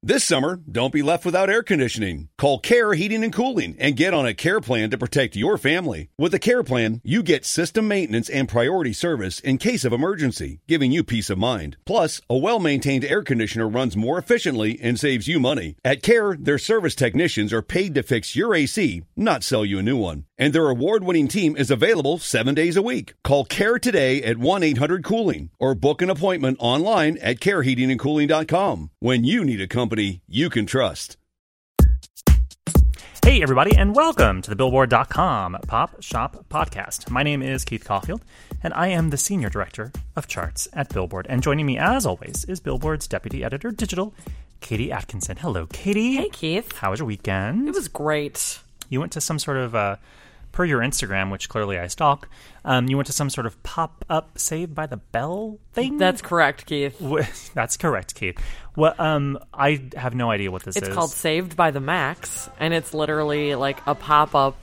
This summer, don't be left without air conditioning. Call Care Heating and Cooling and get on a care plan to protect your family. With a care plan, you get system maintenance and priority service in case of emergency, giving you peace of mind. Plus, a well maintained air conditioner runs more efficiently and saves you money. At Care, their service technicians are paid to fix your AC, not sell you a new one. And their award winning team is available seven days a week. Call Care today at 1 800 Cooling or book an appointment online at careheatingandcooling.com when you need a company you can trust. Hey, everybody, and welcome to the Billboard.com Pop Shop Podcast. My name is Keith Caulfield, and I am the Senior Director of Charts at Billboard. And joining me, as always, is Billboard's Deputy Editor Digital, Katie Atkinson. Hello, Katie. Hey, Keith. How was your weekend? It was great. You went to some sort of uh, per your Instagram, which clearly I stalk, um, you went to some sort of pop up Saved by the Bell thing. That's correct, Keith. That's correct, Keith. Well, um, I have no idea what this it's is. It's called Saved by the Max, and it's literally like a pop up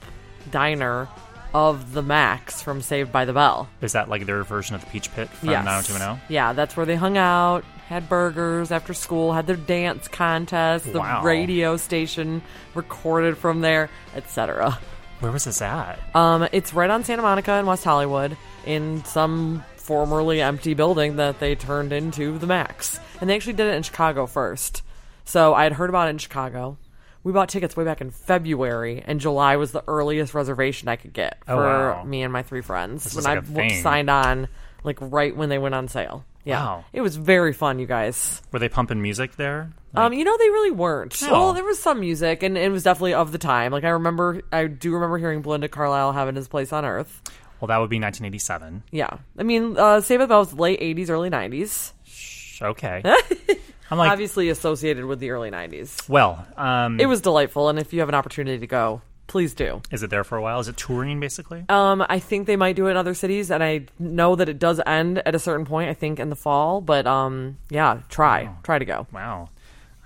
diner of the Max from Saved by the Bell. Is that like their version of the Peach Pit from yes. 90210? Yeah, that's where they hung out, had burgers after school, had their dance contest, the wow. radio station recorded from there, etc. Where was this at? Um, it's right on Santa Monica in West Hollywood in some formerly empty building that they turned into the Max. And they actually did it in Chicago first. So I had heard about it in Chicago. We bought tickets way back in February, and July was the earliest reservation I could get Oh, for wow. me and my three friends. This when like I a w- thing. signed on, like right when they went on sale. Yeah, Wow. it was very fun, you guys. Were they pumping music there? Um, you know, they really weren't. No. Well, there was some music, and it was definitely of the time. Like I remember, I do remember hearing Belinda Carlisle Heaven Is place on Earth. Well, that would be 1987. Yeah, I mean, uh, Save the Bell was late '80s, early '90s. Shh, Okay. I'm like, Obviously associated with the early '90s. well, um, It was delightful, and if you have an opportunity to go, please do. is it there for a while? Is it touring basically? Um, I think they might do it in other cities, and I know that it does end at a certain point. I think in the fall, but um, yeah, try, try to go. Wow.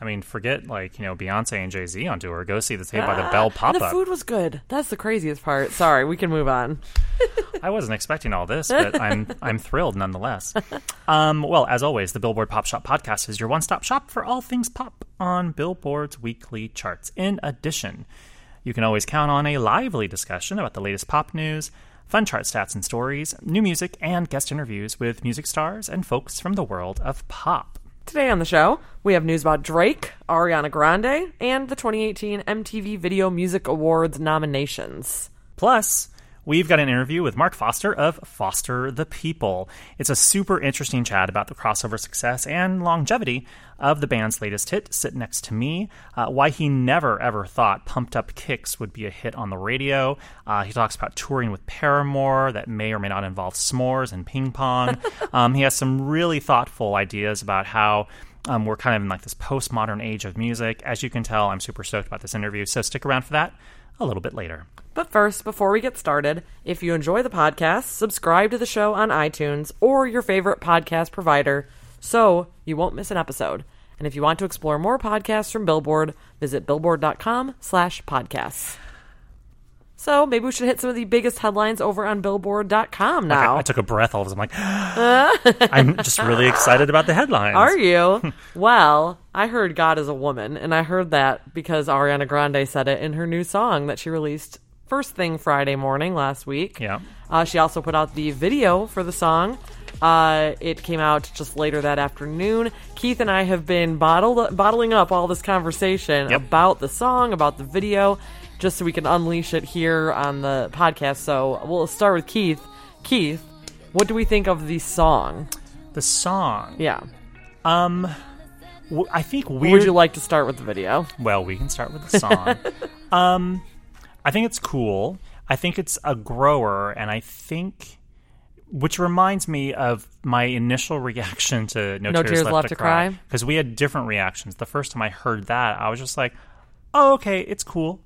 I mean, forget like you know Beyonce and Jay Z on tour. Go see the Saved by the Ah, Bell pop And the up. food was good. That's the craziest part. Sorry, we can move on. I wasn't expecting all this, but I'm I'm thrilled nonetheless. Um, well, as always, the Billboard Pop Shop podcast is your one-stop shop for all things pop on Billboard's weekly charts. In addition, you can always count on a lively discussion about the latest pop news, fun chart stats and stories, new music, and guest interviews with music stars and folks from the world of pop. Today on the show, we have news about Drake, Ariana Grande, and the 2018 MTV Video Music Awards nominations. Plus, we've got an interview with Mark Foster of Foster the People. It's a super interesting chat about the crossover success and longevity of the band's latest hit, Sit Next to Me, uh, why he never ever thought Pumped Up Kicks would be a hit on the radio. Uh, he talks about touring with Paramore that may or may not involve s'mores and ping pong. um, he has some really thoughtful ideas about how. Um, we're kind of in like this postmodern age of music. As you can tell, I'm super stoked about this interview, so stick around for that a little bit later. But first, before we get started, if you enjoy the podcast, subscribe to the show on iTunes or your favorite podcast provider so you won't miss an episode. And if you want to explore more podcasts from Billboard, visit billboard.com slash podcasts. So maybe we should hit some of the biggest headlines over on billboard.com now. I, I took a breath. All of a sudden, I'm like, I'm just really excited about the headlines. Are you? well, I heard God is a woman, and I heard that because Ariana Grande said it in her new song that she released first thing Friday morning last week. Yeah. Uh, she also put out the video for the song. Uh, it came out just later that afternoon. Keith and I have been bottled, bottling up all this conversation Yep. about the song, about the video, just so we can unleash it here on the podcast. So we'll start with Keith. Keith, what do we think of the song? The song. Yeah. Um, w- I think weird. Would you like to start with the video? well, we can start with the song. um, I think it's cool. I think it's a grower, and I think. Which reminds me of my initial reaction to No, No Tears, Left, to Cry. Because we had different reactions. The first time I heard that, I was just like, oh, okay, it's cool.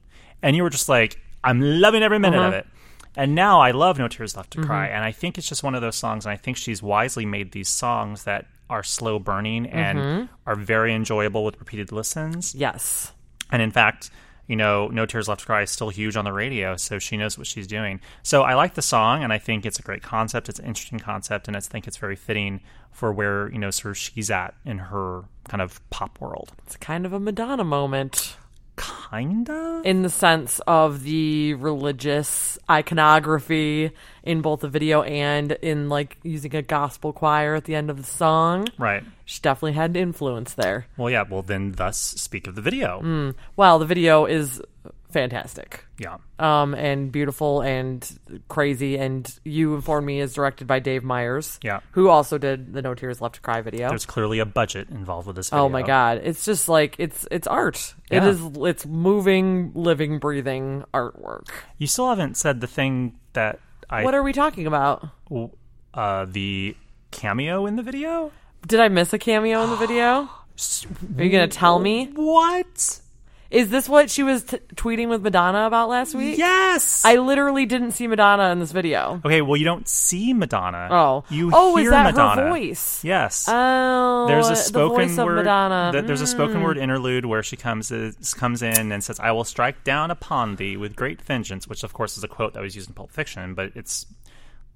And you were just like, I'm loving every minute of Uh-huh. it. And now I love No Tears Left to Mm-hmm. Cry. And I think it's just one of those songs. And I think she's wisely made these songs that are slow burning and Mm-hmm. are very enjoyable with repeated listens. Yes. And in fact, you know, No Tears Left to Cry is still huge on the radio, so she knows what she's doing. So I like the song, and I think it's a great concept. It's an interesting concept, and I think it's very fitting for where you know sort of she's at in her kind of pop world. It's kind of a Madonna moment Kind of. in the sense of the religious iconography in both the video and in like using a gospel choir at the end of the song. Right. She definitely had an influence there. Well, yeah. Well, then, thus speak of the video. Mm. Well, the video is fantastic. Yeah. um, and beautiful and crazy. And you informed me is directed by Dave Meyers, Yeah. who also did the No Tears Left to Cry video. There's clearly a budget involved with this. Video. Oh my god, it's just like it's it's art. It Yeah. is it's moving, living, breathing artwork. You still haven't said the thing that I What are we talking about? uh, the cameo in the video. Did I miss a cameo in the video? Are you gonna tell me? What? Is this what she was t- tweeting with Madonna about last week? Yes. I literally didn't see Madonna in this video. okay. Well, you don't see Madonna. Oh, You oh, hear is that Madonna. her voice? Yes. Oh, there's a the spoken voice of word. Madonna. th- there's a spoken Mm. word interlude where she comes is, comes in and says, "I will strike down upon thee with great vengeance," which of course is a quote that was used in Pulp Fiction, but it's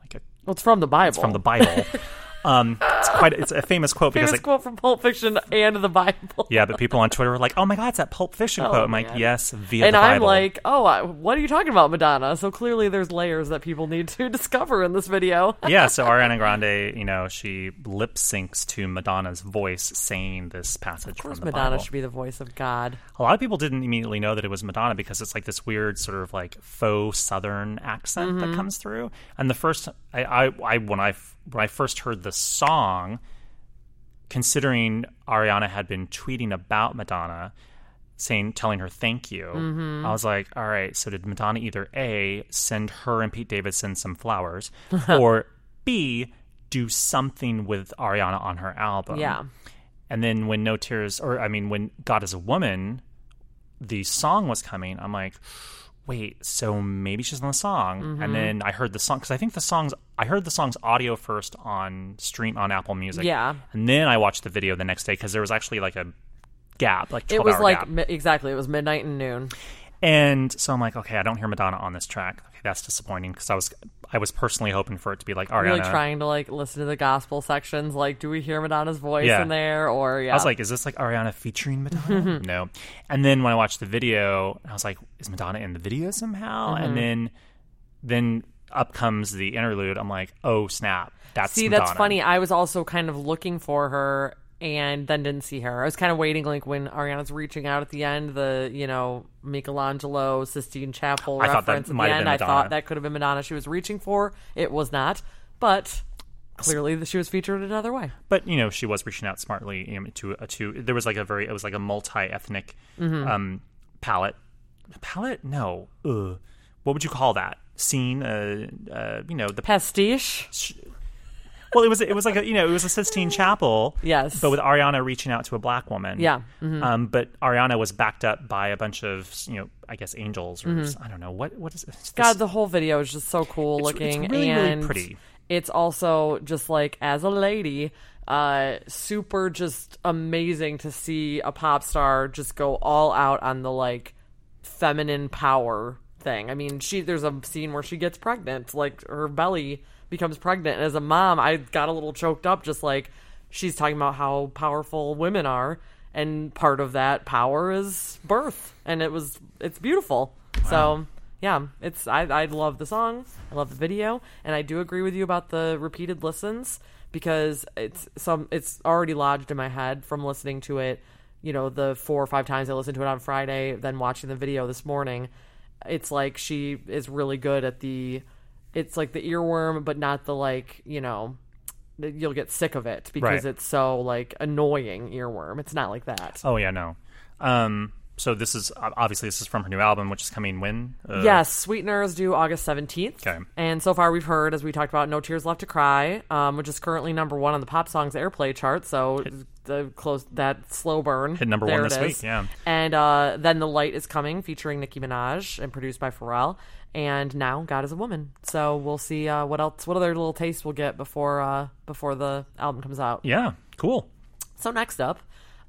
like a, Well, it's from the Bible. from the Bible. um, it's quite it's a famous quote because famous like quote from Pulp Fiction and the Bible. yeah, but people on Twitter were like, "Oh my god, it's that Pulp Fiction Oh, quote." I'm like, "Yes, via and the I'm Bible." like, oh, I, what are you talking about, Madonna? So clearly, there's layers that people need to discover in this video. yeah, so Ariana Grande, you know, she lip syncs to Madonna's voice saying this passage of course, from the Madonna Bible. should be the voice of God. A lot of people didn't immediately know that it was Madonna because it's like this weird sort of like faux Southern accent Mm-hmm. that comes through. And the first, I, I, I when I when I first heard the song, considering Ariana had been tweeting about Madonna, saying telling her thank you, Mm-hmm. I was like, all right. So did Madonna either a send her and Pete Davidson some flowers, or b do something with Ariana on her album? Yeah. And then when No Tears, or I mean, when God is a Woman, the song was coming, I'm like, wait, so maybe she's on the song. Mm-hmm. And then I heard the song, because I think the songs, I heard the song's audio first on stream on Apple Music. Yeah. And then I watched the video the next day, because there was actually like a gap, like 12 It was like mi- exactly. It was midnight and noon. And so I'm like, okay, I don't hear Madonna on this track. Okay, that's disappointing, because I was, I was personally hoping for it to be like Ariana. Really trying to like listen to the gospel sections. Like, do we hear Madonna's voice Yeah. in there? Or yeah, I was like, is this like Ariana featuring Madonna? no. And then when I watched the video, I was like, is Madonna in the video somehow? Mm-hmm. And then then up comes the interlude. I'm like, oh snap, that's see, Madonna. that's funny. I was also kind of looking for her and then didn't see her. I was kind of waiting, like when Ariana's reaching out at the end, the you know Michelangelo Sistine Chapel I thought that reference at the end. I thought that could have been Madonna. She was reaching for. It was not, but clearly she was featured another way. But you know, she was reaching out smartly um, to a to. There was like a very, it was like a multi-ethnic Mm-hmm. um, palette. Palette? No. Ugh. What would you call that? Scene? Uh, uh, you know, the Pastiche. Well, it was it was like a you know it was a Sistine Chapel. Yes. but with Ariana reaching out to a black woman. Yeah. Mm-hmm. Um, but Ariana was backed up by a bunch of you know I guess angels or Mm-hmm. I don't know what what is this? God, the whole video is just so cool It's- looking it's really, really and pretty. It's also just like as a lady, uh, super just amazing to see a pop star just go all out on the like feminine power thing. I mean, she there's a scene where she gets pregnant, like her belly becomes pregnant. And as a mom, I got a little choked up just like she's talking about how powerful women are and part of that power is birth and it was it's beautiful. So yeah, it's I I love the song, I love the video, and I do agree with you about the repeated listens because it's some it's already lodged in my head from listening to it. You know, the four or five times I listened to it on Friday, then watching the video this morning. It's like she is really good at the. It's like the earworm, but not the like you know. You'll get sick of it because Right. it's so like annoying earworm. It's not like that. Oh yeah, no. Um, so this is obviously this is from her new album, which is coming when? Uh, Yes, Sweeteners is due August 17th. Okay. And so far we've heard, as we talked about, No Tears Left to Cry, um, which is currently number one on the pop songs airplay chart. So the close that slow burn. Hit number there one it this is. week, yeah. And uh, then The Light is coming, featuring Nicki Minaj and produced by Pharrell. And now God is a Woman. So we'll see uh, what else, what other little taste we'll get before uh, before the album comes out. Yeah, cool. So next up,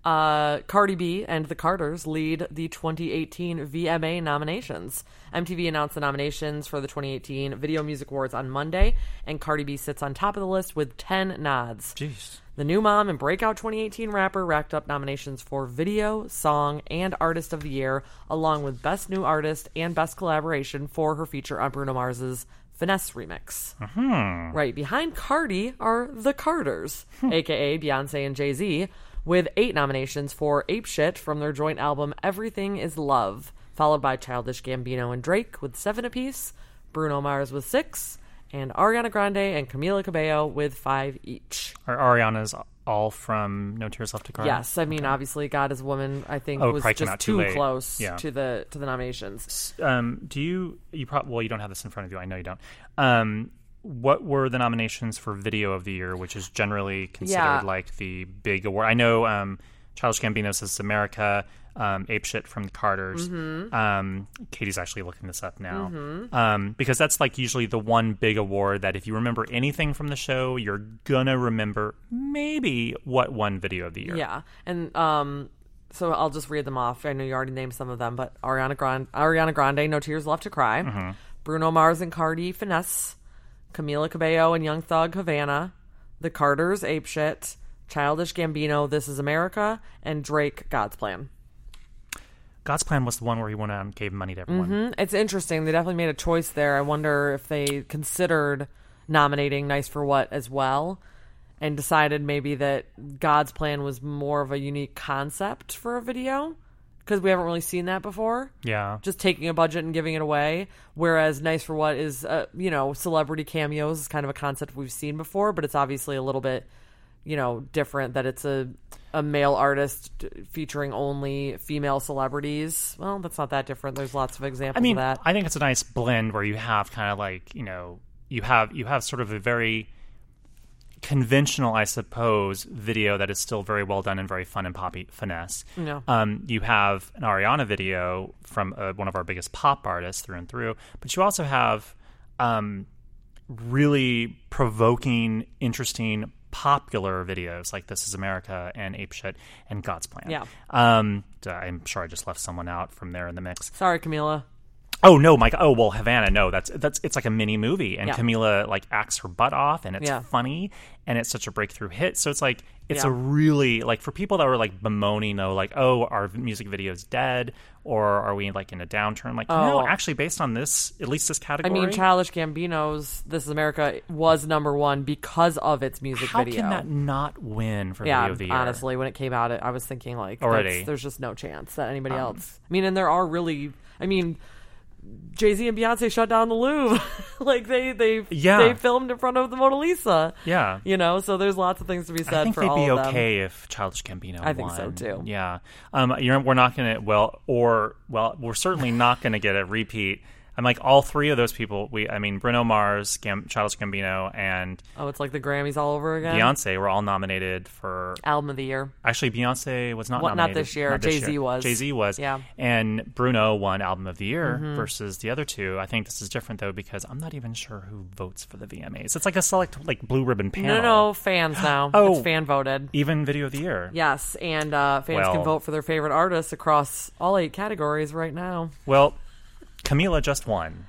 Uh, Cardi B and the Carters lead the 2018 VMA nominations. MTV announced the nominations for the 2018 Video Music Awards on Monday, and Cardi B sits on top of the list with 10 nods. Jeez. The new mom and breakout 2018 rapper racked up nominations for Video, Song, and Artist of the Year, along with Best New Artist and Best Collaboration for her feature on Bruno Mars's Finesse remix. Mm-hmm. Right behind Cardi are the Carters, hmm. aka Beyonce and Jay Z, with eight nominations for Ape Shit from their joint album Everything Is Love, followed by Childish Gambino and Drake with seven apiece, Bruno Mars with six, and Ariana Grande and Camila Cabello with five each. Are Ariana's all from No Tears Left to Cry? Yes, I mean obviously God is a Woman. I think Oh, was just too too late. close Yeah. to the to the nominations. Um, do you you probably well you don't have this in front of you. I know you don't. Um, what were the nominations for Video of the Year, which is generally considered Yeah. like the big award? I know um, Childish Gambino says America. Um, Ape shit from the Carters. Mm-hmm. Um, Katie's actually looking this up now um, because that's like usually the one big award that if you remember anything from the show, you're gonna remember maybe what one Video of the Year. Yeah, and um, so I'll just read them off. I know you already named some of them, but Ariana Grande, Ariana Grande, No Tears Left to Cry, Mm-hmm. Bruno Mars and Cardi, Finesse, Camila Cabello and Young Thug, Havana, The Carters, Ape Shit, Childish Gambino, This Is America, and Drake, God's Plan. God's Plan was the one where he went out and gave money to everyone. Mm, It's interesting. They definitely made a choice there. I wonder if they considered nominating Nice for What as well and decided maybe that God's Plan was more of a unique concept for a video because we haven't really seen that before. Yeah. Just taking a budget and giving it away. Whereas Nice for What is, uh, you know, celebrity cameos is kind of a concept we've seen before, but it's obviously a little bit, you know, different that it's a a male artist featuring only female celebrities. Well, that's not that different. There's lots of examples I mean, of that. I think it's a nice blend where you have kind of like you know you have you have sort of a very conventional, I suppose, video that is still very well done and very fun and poppy finesse. Yeah. Um, you have an Ariana video from uh, one of our biggest pop artists through and through, but you also have um, really provoking, interesting, popular videos like "This Is America" and "Ape Shit" and "God's Plan." Yeah. Um, I'm sure I just left someone out from there in the mix. Sorry, Camila. Oh no, Mike. Oh well, Havana. No, that's that's it's like a mini movie, and Yeah. Camila like acts her butt off, and it's Yeah. funny, and it's such a breakthrough hit. So it's like it's Yeah. a really like for people that were like bemoaning, oh, like oh, our music video's dead, or are we like in a downturn? Like no, Oh. actually, based on this, at least this category. I mean, Childish Gambino's "This Is America" was number one because of its music how video. can that not win for yeah, video of the year? honestly, when it came out, I was thinking like, Already. there's just no chance that anybody Um, else. I mean, and there are really, I mean, Jay Z and Beyonce shut down the Louvre, like they they Yeah. they filmed in front of the Mona Lisa. Yeah. you know, so there's lots of things to be said I think for they'd be okay if Childish Gambino. I think so, too. Yeah, um, you're, we're not gonna well, or well, we're certainly not gonna get a repeat. I'm like all three of those people. We, I mean, Bruno Mars, Gam, Childish Gambino, and Oh, it's like the Grammys all over again. Beyonce were all nominated for. Album of the year. Actually, Beyonce was not What- not nominated. this year. Jay-Z was. Jay Z was. Yeah. And Bruno won Album of the Year Mm-hmm. versus the other two. I think this is different though because I'm not even sure who votes for the VMAs. It's like a select like blue ribbon panel. No, no, no, fans now. Oh. It's fan voted. Even Video of the Year. Yes, and uh, fans Well- can vote for their favorite artists across all eight categories right now. Well, Camila just won.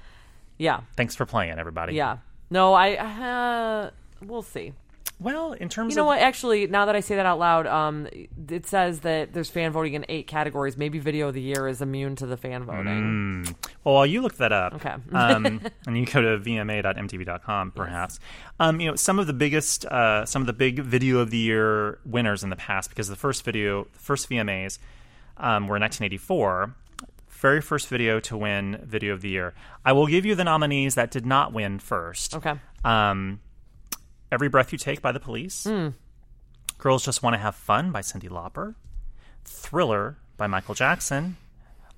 Yeah, Thanks for playing, everybody. yeah. No, I. Uh, we'll see. Well, in terms of You know of what? Actually, now that I say that out loud, um, it says that there's fan voting in eight categories. Maybe video of the year is immune to the fan voting. well, while you look that up, Okay. um, and you go to vma.mtv.com, perhaps. Um, you know, some of the biggest, uh, some of the big video of the year winners in the past, because the first video, the first VMAs um, were in 1984. Very first video to win video of the year. I will give you the nominees that did not win first. Okay. Um, Every Breath You Take by the Police. Girls Just Want to Have Fun by Cyndi Lauper. Thriller by Michael Jackson.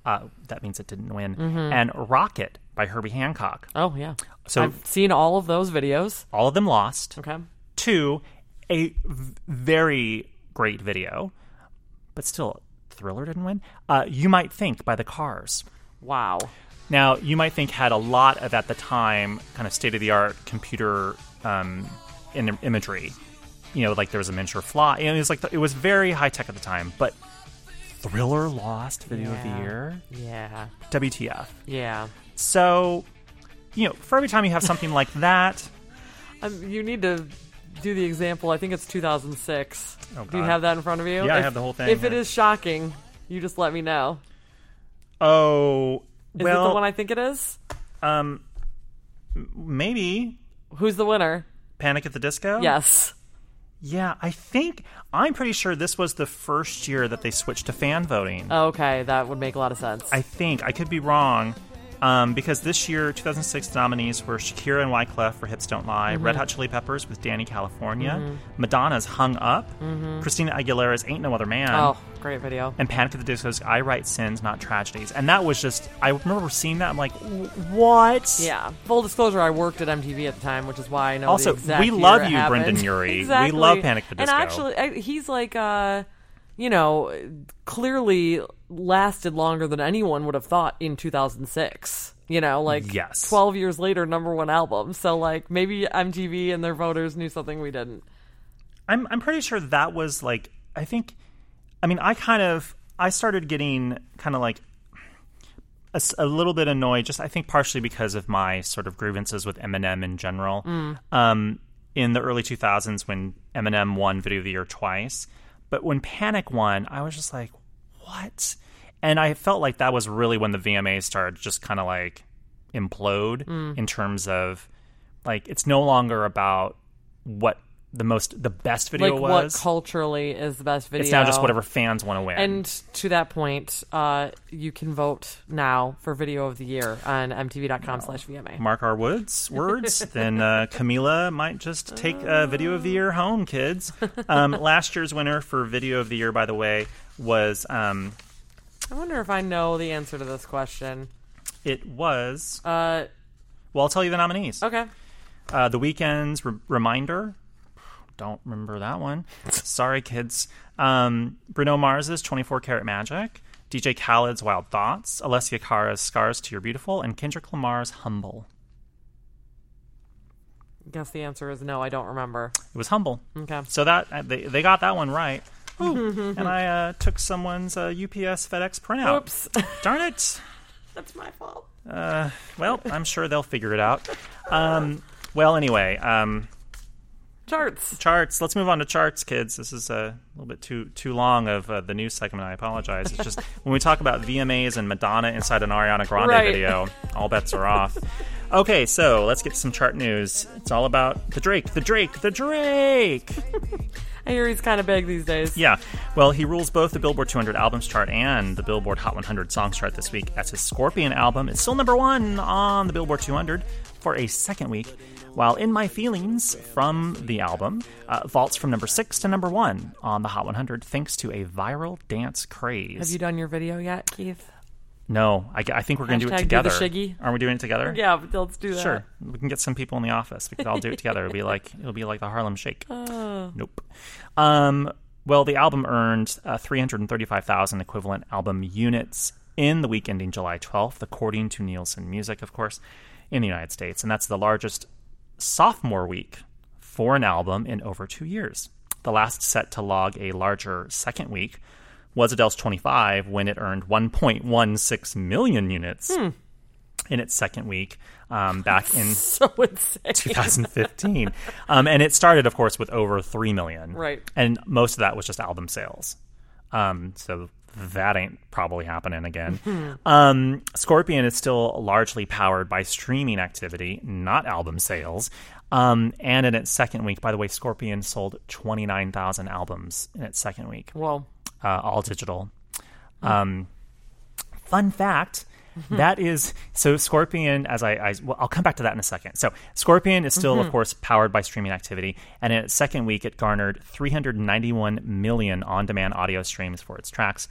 Uh, that means it didn't win. And Rocket by Herbie Hancock. Oh yeah. So I've seen all of those videos. all of them lost. Okay. Two, a v- very great video, but still, Thriller didn't win. Uh, you Might Think by the Cars. Wow. Now, you might think had a lot of at the time kind of state of the art computer um, in imagery. you know, like there was a miniature fly. And it was like the, it was very high tech at the time. But Thriller lost Video of the Year. Yeah. WTF? Yeah. So, you know, for every time you have something like that, Um, you need to do the example. I think it's 2006. Oh, Do you have that in front of you? Yeah, I If- have the whole thing If it here. is shocking, you just let me know. oh, Is well, it the one I think it is? um, maybe Who's the winner? Panic at the Disco. Yes. Yeah, I think I'm pretty sure this was the first year that they switched to fan voting. Okay, that would make a lot of sense. I think I could be wrong. Um, because this year, 2006 nominees were Shakira and Wyclef for Hips Don't Lie, Mm-hmm. Red Hot Chili Peppers with Dani California, Madonna's Hung Up, Christina Aguilera's Ain't No Other Man, oh, great video. and Panic at the Disco's I Write Sins, Not Tragedies. And that was just, I remember seeing that, I'm like, what? Yeah. Full disclosure, I worked at MTV at the time, which is why I know. Also, we love you, happened. Brendon Urie. We love Panic at the Disco. And actually, I, he's like, uh, you know, clearly lasted longer than anyone would have thought in 2006. You know, like Yes. 12 years later, number one album. So like maybe MTV and their voters knew something we didn't. I'm I'm pretty sure that was like I think I mean I kind of I started getting kind of like a little bit annoyed just I think partially because of my sort of grievances with Eminem in general. Um in the early 2000s when Eminem won video of the year twice, but when Panic won, I was just like what? And I felt like that was really when the VMAs started just kind of like implode in terms of like it's no longer about what the most the best video Like what was. culturally is the best video. it's now just whatever fans want to win. And to that point, uh, you can vote now for video of the year on mtv.com slash VMA. Mark our woods words, then uh, Camila might just take uh, video of the year home, kids. Um, last year's winner for video of the year, by the way, was um, I wonder if I know the answer to this question. it was. Uh, Well, I'll tell you the nominees. okay. Uh, the Weeknd's re- reminder. Don't remember that one. Sorry, kids. Um, Bruno Mars's 24 Karat Magic. DJ Khaled's Wild Thoughts. Alessia Cara's Scars to Your Beautiful. And Kendrick Lamar's Humble. Guess the answer is no. I don't remember. It was Humble. Okay. So that uh, they, they got that one right. Ooh, and I uh, took someone's uh, UPS FedEx printout. Oops. Darn it. That's my fault. Well, I'm sure they'll figure it out. Um, well, anyway, um, Charts. charts. Let's move on to charts, kids. This is a little bit too too long of uh, the news segment. I apologize. It's just when we talk about VMAs and Madonna inside an Ariana Grande Right. video, all bets are off. Okay, so let's get some chart news. It's all about the Drake, the Drake, the Drake. I hear he's kind of big these days. Yeah, well, he rules both the Billboard 200 albums chart and the Billboard Hot 100 songs chart this week as his Scorpion album is still number one on the Billboard 200 for a second week, while In My Feelings from the album uh, vaults from number six to number one on the Hot 100 thanks to a viral dance craze. Have you done your video yet, Keith? No, I, I think we're going to do it Hashtag do together. shiggy. Aren't we doing it together? Yeah, but let's do that. Sure, we can get some people in the office. We could all do it together. It'll be like it'll be like the Harlem Shake. Nope. Um, well, the album earned uh, 335,000 equivalent album units in the week ending July 12th, according to Nielsen Music, of course, in the United States, and that's the largest sophomore week for an album in over two years. The last set to log a larger second week was Adele's 25 when it earned 1.16 million units in its second week um, back in So 2015. um, and it started, of course, with over 3 million. Right. And most of that was just album sales. Um, so that ain't probably happening again. um, Scorpion is still largely powered by streaming activity, not album sales. Um, and in its second week, by the way, Scorpion sold 29,000 albums in its second week Whoa. Uh, all digital. Um, fun fact. that is so Scorpion. As I, I well, I'll come back to that in a second. So Scorpion is still, of course, powered by streaming activity, and in its second week, it garnered 391 million on-demand audio streams for its tracks.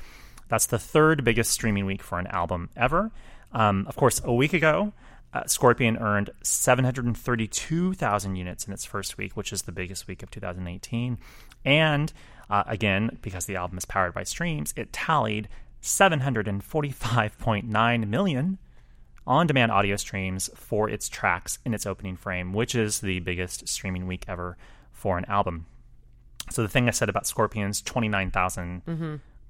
That's the third biggest streaming week for an album ever. Um, of course, a week ago, uh, Scorpion earned 732,000 units in its first week, which is the biggest week of 2018. And uh, again, because the album is powered by streams, it tallied 745.9 million on demand audio streams for its tracks in its opening frame, which is the biggest streaming week ever for an album. So the thing I said about Scorpions, 29,000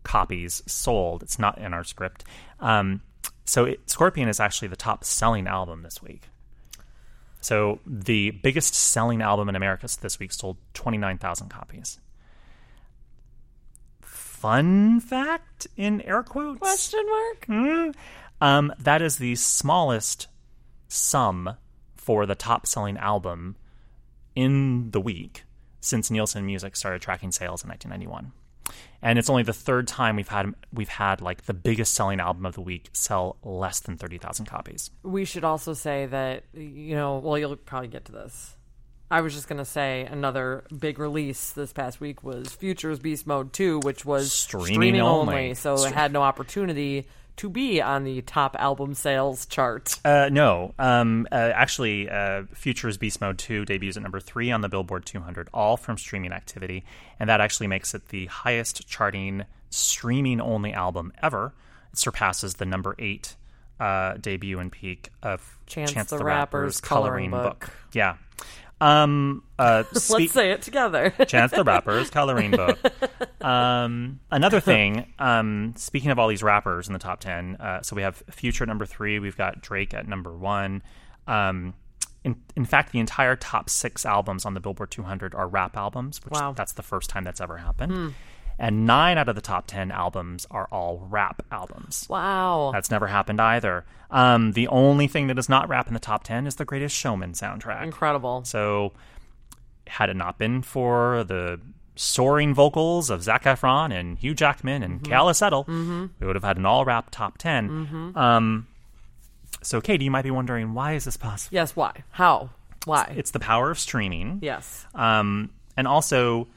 copies sold. It's not in our script. Um, so it, Scorpion is actually the top selling album this week. So the biggest selling album in America this week sold 29,000 copies. Fun fact in air quotes. Question mark? Um, that is the smallest sum for the top selling album in the week since Nielsen Music started tracking sales in 1991. And it's only the third time we've had we've had like the biggest selling album of the week sell less than 30,000 copies. We should also say that, you know, well, you'll probably get to this. I was just going to say another big release this past week was Futures Beast Mode 2, which was Streaming only. So it had no opportunity to be on the top album sales chart. Uh, no, um, uh, actually, uh, Futures Beast Mode 2 debuts at number three on the Billboard 200, all from streaming activity, and that actually makes it the highest charting streaming only album ever. It surpasses the number eight uh, debut and peak of Chance the Rapper's Coloring Book. Yeah. Um, uh, Let's say it together. Chance the Rapper's coloring book. Um, another thing, um, speaking of all these rappers in the top 10, uh, so we have Future at number three, we've got Drake at number one. Um, in, in fact, the entire top six albums on the Billboard 200 are rap albums, which Wow. that's the first time that's ever happened. And nine out of the top 10 albums are all rap albums. wow. That's never happened either. Um, the only thing that is not rap in the top 10 is the Greatest Showman soundtrack. Incredible. So, had it not been for the soaring vocals of Zac Efron and Hugh Jackman and Mm-hmm. Keala Settle, we would have had an all rap top 10. Um, so, Katie, you might be wondering, why is this possible? Yes, why? How? Why? It's the power of streaming. yes. Um, and also,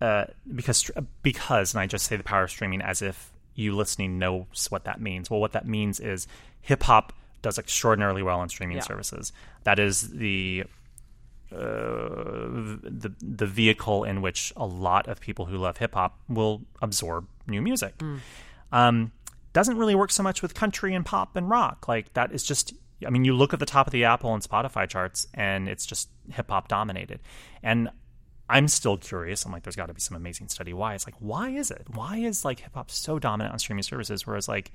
uh, because, because, and I just say the power of streaming as if you listening knows what that means. Well, what that means is hip hop does extraordinarily well on streaming Yeah. services. That is the uh, the the vehicle in which a lot of people who love hip hop will absorb new music. Um, doesn't really work so much with country and pop and rock. Like that is just. I mean, you look at the top of the Apple and Spotify charts, and it's just hip hop dominated. And I'm still curious. I'm like, there's got to be some amazing study why. It's like, why is it? Why is like hip hop so dominant on streaming services? Whereas like,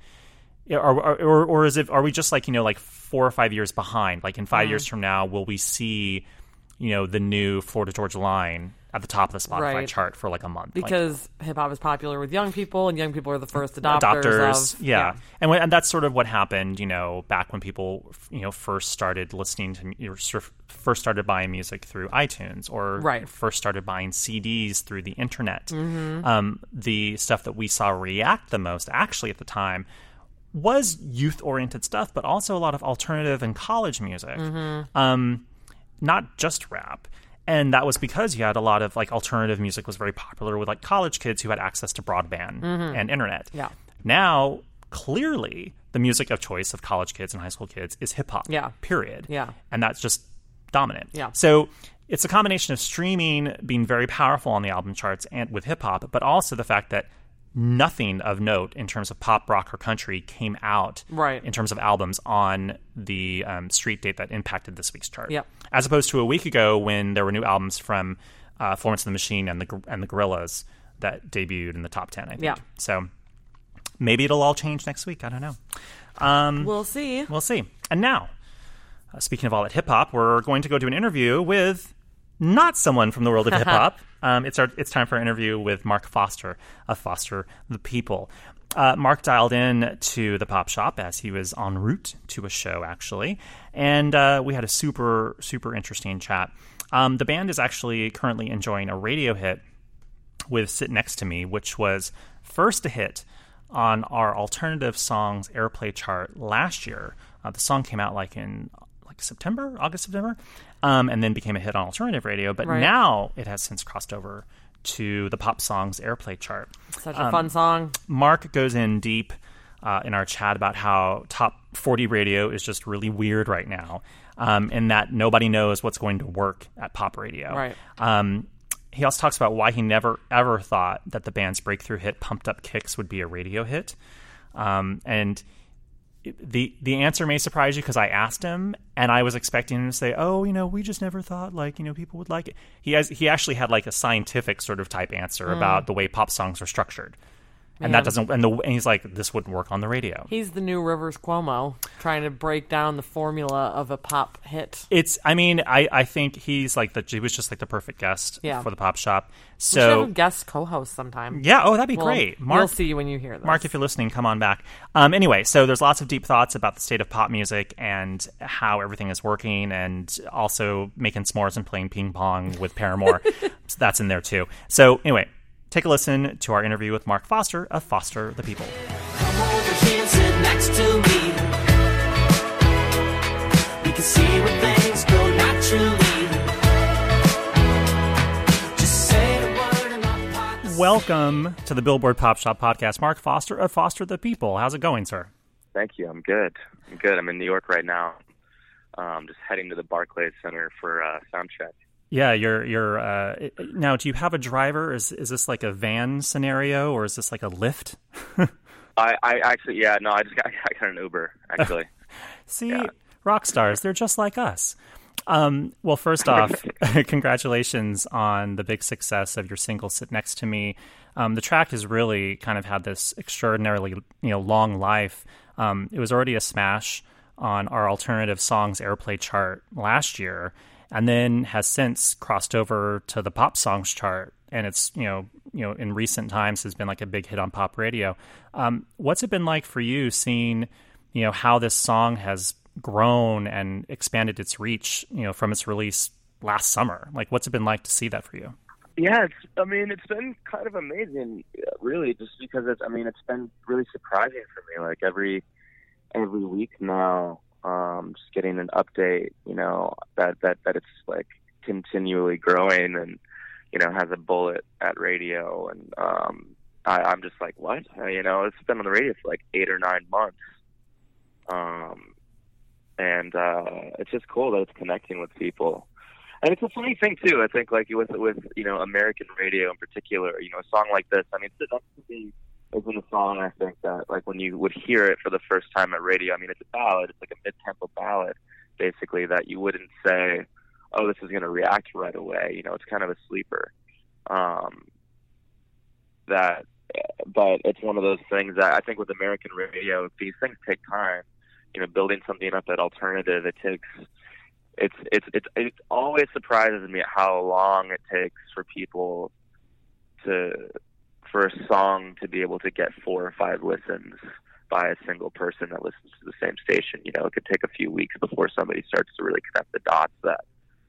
or, or, or, or is it? Are we just like you know like four or five years behind? Like in 5 mm-hmm. years from now, will we see, you know, the new Florida Georgia Line at the top of the Spotify Right. chart for like a month? Like, Because hip hop is popular with young people, and young people are the first adopters, adopters. of. yeah. And when, and that's sort of what happened, you know, back when people, you know, first started listening to, you know, first started buying music through iTunes or Right. first started buying CDs through the internet. Mm-hmm. Um, the stuff that we saw react the most, actually, at the time, was youth oriented stuff, but also a lot of alternative and college music. Mm-hmm. Um, not just rap. And that was because you had a lot of like alternative music was very popular with like college kids who had access to broadband and internet. Mm-hmm. Yeah. Now, clearly, the music of choice of college kids and high school kids is hip hop. Yeah. Period. Yeah. And that's just dominant. Yeah. So it's a combination of streaming being very powerful on the album charts and with hip hop, but also the fact that nothing of note in terms of pop, rock, or country came out Right. in terms of albums on the um, street date that impacted this week's chart. Yep. As opposed to a week ago when there were new albums from uh, Florence and the Machine and the and the Gorillaz that debuted in the top ten. I think. Yeah. So maybe it'll all change next week. I don't know. Um, We'll see. We'll see. And now, uh, speaking of all that hip hop, we're going to go do an interview with not someone from the world of hip hop. Um, it's our it's time for an interview with Mark Foster of Foster the People. Uh, Mark dialed in to the pop shop as he was en route to a show, actually, and uh, we had a super super interesting chat. Um, the band is actually currently enjoying a radio hit with Sit Next to Me, which was first a hit on our alternative songs airplay chart last year. Uh, the song came out like in September, August, September, um, and then became a hit on alternative radio. But Right. now it has since crossed over to the pop songs airplay chart. Such a fun song. Mark goes in deep uh, in our chat about how top 40 radio is just really weird right now, um, and that nobody knows what's going to work at pop radio. Right. Um, he also talks about why he never ever thought that the band's breakthrough hit "Pumped Up Kicks" would be a radio hit, um, and the the answer may surprise you because I asked him and I was expecting him to say, "Oh, you know, we just never thought like you know people would like it." He has he actually had like a scientific sort of type answer Hmm. about the way pop songs are structured, and that doesn't and the and he's like, "This wouldn't work on the radio." He's the new Rivers Cuomo, trying to break down the formula of a pop hit. It's I mean I I think he's like the he was just like the perfect guest Yeah. for the pop shop. So guest co-host sometime. yeah, oh that'd be Well, great. Mark see you when you hear this. Mark, if you're listening, come on back. Um, anyway, so there's lots of deep thoughts about the state of pop music and how everything is working, and also making s'mores and playing ping pong with Paramore. so that's in there too. So anyway, take a listen to our interview with Mark Foster of Foster the People. Come over here sit next to me. We can see where things go naturally. Just say the word and I'll pop the Welcome to the Billboard Pop Shop podcast. Mark Foster of Foster the People. How's it going, sir? Thank you. I'm good. I'm good. I'm in New York right now. Um, just heading to the Barclays Center for uh, sound check. Yeah, you're you're uh, now. Do you have a driver? Is is this like a van scenario, or is this like a Lyft? I, I actually, yeah, no, I just got, I got an Uber actually. See, Yeah. rock stars, they're just like us. Um, well, first off, congratulations on the big success of your single "Sit Next to Me." Um, the track has really kind of had this extraordinarily, you know, long life. Um, it was already a smash on our alternative songs airplay chart last year, and then has since crossed over to the pop songs chart. And it's you know, you know, in recent times has been like a big hit on pop radio. Um, what's it been like for you seeing, you know, how this song has grown and expanded its reach, you know, from its release last summer? Like, what's it been like to see that for you? yeah, I mean, it's been kind of amazing, uh, really, just because it's, I mean, it's been really surprising for me. Like every every week now, um, just getting an update, you know, that that that it's like continually growing and you know has a bullet at radio, and um, I, I'm just like, what? Uh, You know, it's been on the radio for like eight or nine months. Um, and uh, it's just cool that it's connecting with people. And it's a funny thing too. I think like with with you know American radio in particular, you know a song like this. I mean, it's Next to Me isn't a song I think that like when you would hear it for the first time at radio. I mean, it's a ballad. It's like a mid-tempo ballad, basically that you wouldn't say, "Oh, this is going to react right away." You know, it's kind of a sleeper. Um, that, but it's one of those things that I think with American radio, these things take time. You know, building something up at alternative, it takes it's it's it's it always surprises me at how long it takes for people to for a song to be able to get four or five listens by a single person that listens to the same station. You know, it could take a few weeks before somebody starts to really connect the dots that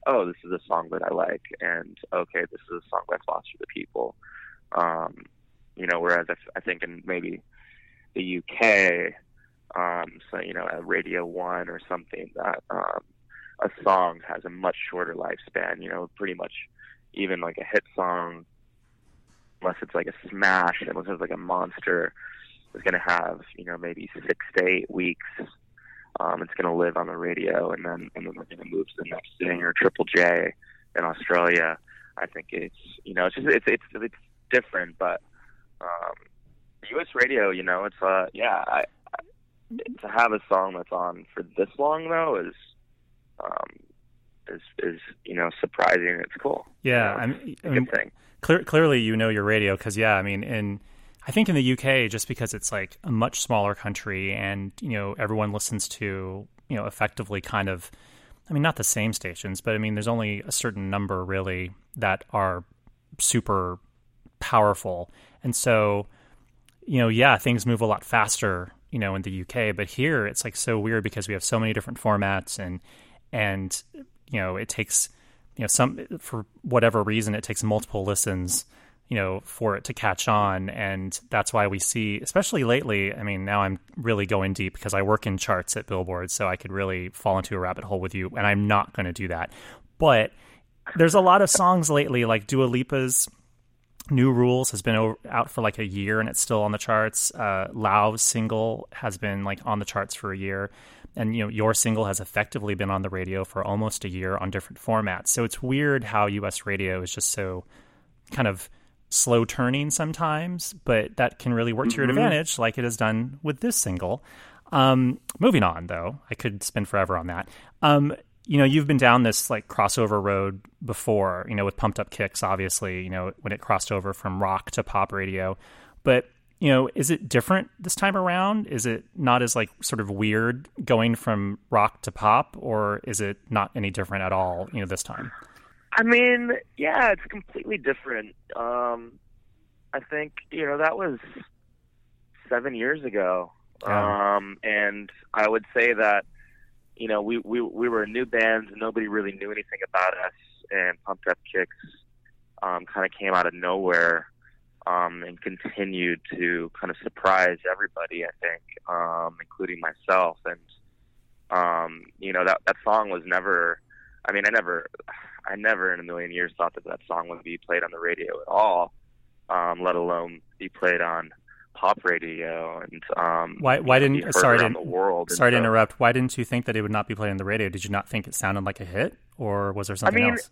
oh, this is a song that I like, and okay, this is a song by Foster the People. Um, you know, whereas I think in maybe the UK, um, so you know, at Radio One or something that um, a song has a much shorter lifespan. You know, pretty much even like a hit song, unless it's like a smash, unless it's like a monster, is going to have you know maybe six to eight weeks. Um, it's going to live on the radio, and then and then we're going to move to the next thing or Triple J in Australia. I think it's you know it's just it's it's it's different, but um, U.S. radio, you know, it's uh yeah, I, I, to have a song that's on for this long though is um is is you know surprising. It's cool. Yeah, you know, I mean, good thing. Clear, clearly, you know your radio because yeah, I mean, in I think in the UK, just because it's like a much smaller country, and you know everyone listens to you know effectively kind of, I mean, not the same stations, but I mean, there's only a certain number really that are super powerful, and so you know, yeah, things move a lot faster, you know, in the UK, but here it's like so weird because we have so many different formats and and you know, it takes you know some for whatever reason it takes multiple listens, you know, for it to catch on and that's why we see especially lately, I mean, now I'm really going deep because I work in charts at Billboard, so I could really fall into a rabbit hole with you and I'm not going to do that. But there's a lot of songs lately like Dua Lipa's New Rules has been out for like a year and it's still on the charts. Uh, Lauv's single has been like on the charts for a year, and you know your single has effectively been on the radio for almost a year on different formats. So it's weird how U.S. radio is just so kind of slow turning sometimes, but that can really work to your advantage, like it has done with this single. Um, moving on, though, I could spend forever on that. Um, you know, you've been down this like crossover road before. You know, with Pumped Up Kicks, obviously. You know, when it crossed over from rock to pop radio, but you know, is it different this time around? Is it not as like sort of weird going from rock to pop, or is it not any different at all? You know, this time. I mean, yeah, it's completely different. Um, I think you know that was seven years ago, Yeah. um, and I would say that you know we we we were a new band, nobody really knew anything about us, and Pumped Up Kicks um, kind of came out of nowhere um, and continued to kind of surprise everybody. I think, um, including myself, and um, you know that that song was never. I mean, I never, I never in a million years thought that that song would be played on the radio at all, um, let alone be played on pop radio and um, Why- why didn't- sorry to- around the world. Sorry to interrupt. Why didn't you think that it would not be played on the radio? Did you not think it sounded like a hit, or was there something mean, else?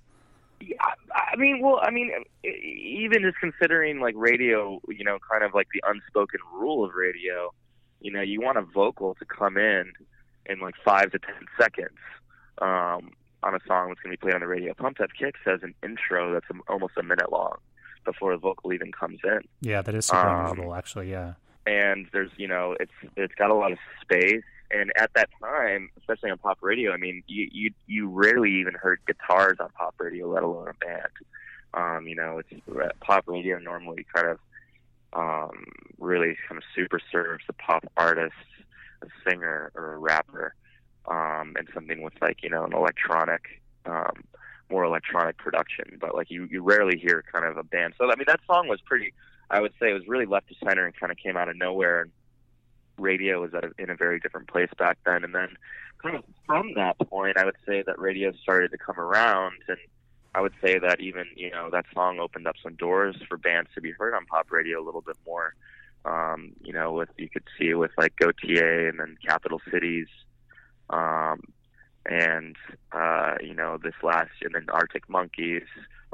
I mean, well, I mean, even just considering like radio, you know, kind of like the unspoken rule of radio, you know, you want a vocal to come in in like five to ten seconds um, on a song that's going to be played on the radio. Pumped Up Kicks has an intro that's almost a minute long before the vocal even comes in. Yeah, that is super um, unusual, actually. Yeah. and there's you know it's it's got a lot of space and at that time especially on pop radio i mean you you you rarely even heard guitars on pop radio let alone a band um you know it's pop radio normally kind of um really kind of super serves the pop artist a singer or a rapper um and something with like you know an electronic um more electronic production but like you you rarely hear kind of a band so i mean that song was pretty I would say it was really left to center and kind of came out of nowhere. And radio was at a, in a very different place back then. And then, kind of from that point, I would say that radio started to come around. And I would say that even you know that song opened up some doors for bands to be heard on pop radio a little bit more. Um, you know, with you could see with like Gotye and then Capital Cities. Um, and uh, you know this last, and then Arctic Monkeys.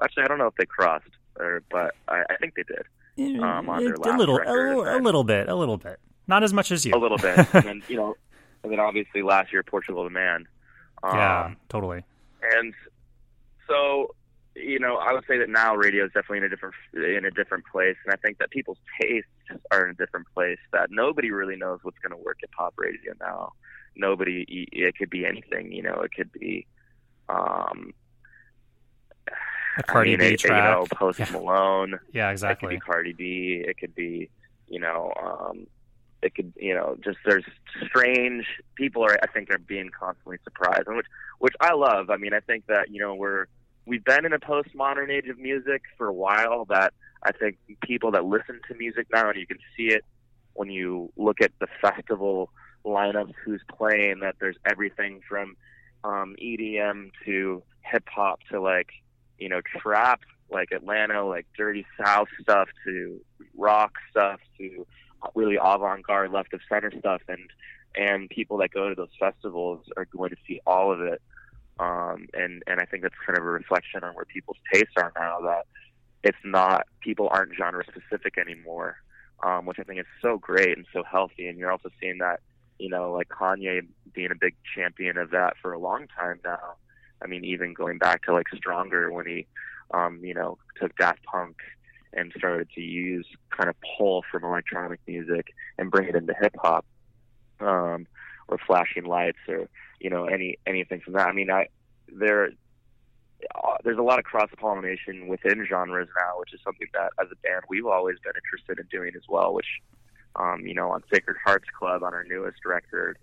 Actually, I don't know if they crossed, or but I, I think they did. um, on their a last little, record, a, and a little bit, a little bit. Not as much as you. a little bit, and then you know, and then obviously last year Portugal the Man. Um, yeah, totally. and so you know, I would say that now radio is definitely in a different in a different place, and I think that people's tastes are in a different place. That nobody really knows what's going to work at pop radio now. Nobody, it could be anything. You know, it could be. Um, A Cardi I mean, B it- you know. Post Yeah. Malone. Yeah, It could exactly. be Cardi B. It could be, you know, um, it could, you know, just there's strange people are. I think are being constantly surprised, and which which I love. I mean, I think that you know we're we've been in a postmodern age of music for a while. That I think people that listen to music now, and you can see it when you look at the festival lineups, who's playing. That there's everything from um, EDM to hip hop to like you know trap like Atlanta, like dirty South stuff to rock stuff to really avant-garde left of center stuff, and and people that go to those festivals are going to see all of it. Um, and and I think that's kind of a reflection on where people's tastes are now. That it's not people aren't genre specific anymore, um, which I think is so great and so healthy. And you're also seeing that you know like Kanye being a big champion of that for a long time now. I mean, even going back to like Stronger when he, um, you know, took Daft Punk and started to use kind of pull from electronic music and bring it into hip hop, um, or flashing lights or you know any anything from that. I mean, I there uh, there's a lot of cross pollination within genres now, which is something that as a band we've always been interested in doing as well. Which um, you know, on Sacred Hearts Club on our newest record.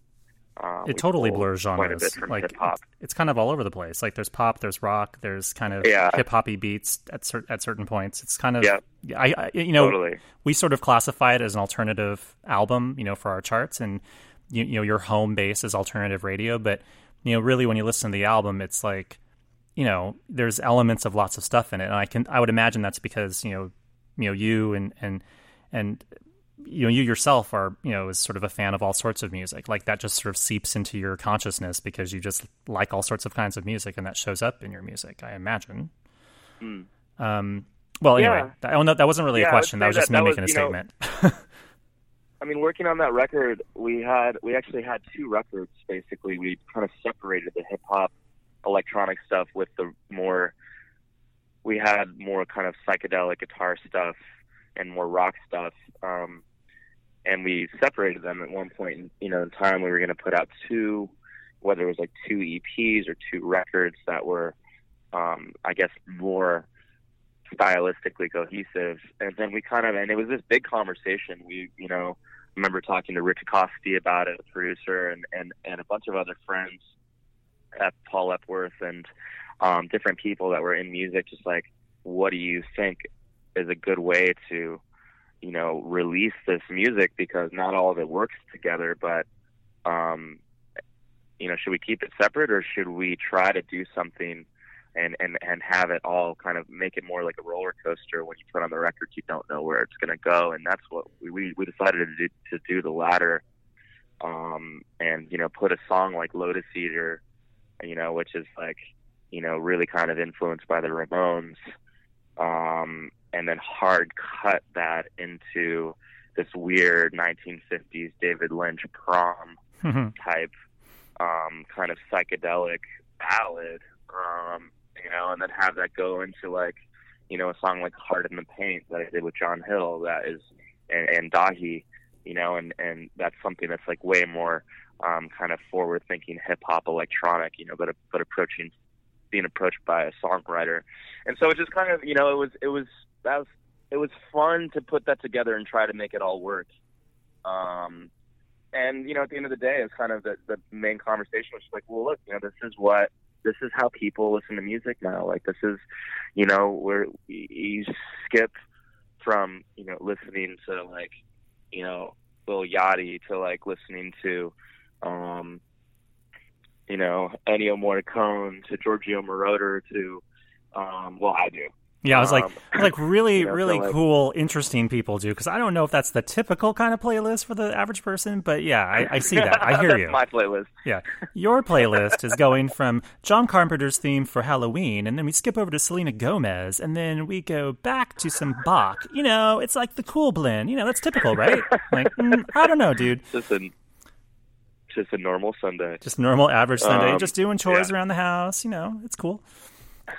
Um, It totally blurs genres. Like hip hop. it's kind of all over the place. Like there's pop, there's rock, there's kind of Yeah. hip hoppy beats at cer- at certain points. It's kind of Yeah. I, I you know Totally. we sort of classify it as an alternative album, you know, for our charts, and you, you know your home base is alternative radio. But you know, really, when you listen to the album, it's like you know there's elements of lots of stuff in it, and I can I would imagine that's because you know you know you and and and you know you yourself are you know is sort of a fan of all sorts of music like that just sort of seeps into your consciousness because you just like all sorts of kinds of music and that shows up in your music i imagine um well anyway. Yeah. that, oh, no, that wasn't really Yeah, a question that was just that- me that making was, a you know, statement I I mean, working on that record, we had we actually had two records. Basically, we kind of separated the hip hop, electronic stuff with the more. We had more kind of psychedelic guitar stuff and more rock stuff, um, and we separated them at one point. In, you know, in time we were going to put out two, whether it was like two EPs or two records that were, um, I guess, more stylistically cohesive. And then we kind of, and it was this big conversation. We, you know, remember talking to Rich Costey about it, the producer, and, and, and a bunch of other friends at Paul Epworth and um, different people that were in music, just like, what do you think is a good way to, you know, release this music? Because not all of it works together, but, um, you know, should we keep it separate or should we try to do something and and and have it all kind of make it more like a roller coaster when you put on the record you don't know where it's going to go and that's what we we, we decided to do to do the latter um and you know put a song like lotus eater you know which is like you know really kind of influenced by the ramones um and then hard cut that into this weird 1950s david lynch prom type um kind of psychedelic ballad um you know, and then have that go into like, you know, a song like Heart in the Paint that I did with John Hill that is and, and Dahi, you know, and and that's something that's like way more um kind of forward thinking hip hop electronic, you know, but but approaching being approached by a songwriter. And so it just kind of, you know, it was it was that was it was fun to put that together and try to make it all work. Um and you know, at the end of the day, it's kind of the the main conversation was like, well, look, you know, this is what this is how people listen to music now. Like this is, you know, where you skip from you know listening to like, you know, Lil Yachty to like listening to, um, you know, Ennio Morricone to Giorgio Moroder to, um, well, I do. Yeah, I was like, Um, like really, you know, so, really like- cool, interesting people do because I don't know if that's the typical kind of playlist for the average person, but yeah, I, I see that. I hear That's you. My playlist. Yeah, your playlist is going from John Carpenter's theme for Halloween, and then we skip over to Selena Gomez, and then we go back to some Bach. You know, it's like the cool blend. You know, that's typical, right? Like, mm, I don't know, dude. Just a just a normal Sunday. Just normal, average Sunday, Um, just doing chores yeah. around the house. You know, it's cool.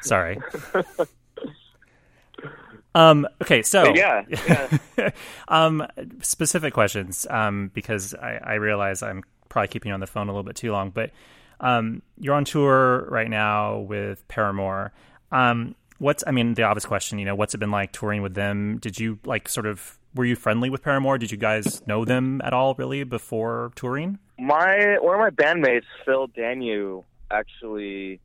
Sorry. um. Okay. So But yeah, yeah. um, specific questions, um, because I, I realize I'm probably keeping you on the phone a little bit too long, but um, you're on tour right now with Paramore. Um, what's, I mean, the obvious question, you know, what's it been like touring with them? Did you like sort of, were you friendly with Paramore? Did you guys know them at all really before touring? my one of my bandmates, Phil Danyew, actually,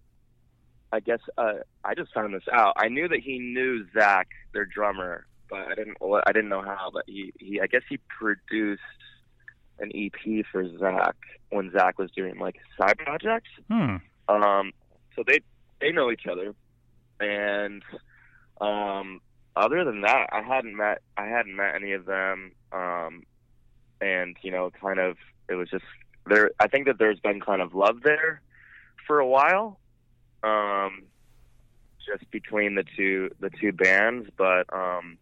I guess uh, I just found this out. I knew that he knew Zach, their drummer, but I didn't. I didn't know how. But he, he I guess he produced an EP for Zach when Zach was doing like side projects. Hmm. Um, so they they know each other, and um, other than that, I hadn't met I hadn't met any of them. Um, and you know, kind of it was just there. I think that there's been kind of love there for a while, um, just between the two the two bands. But um,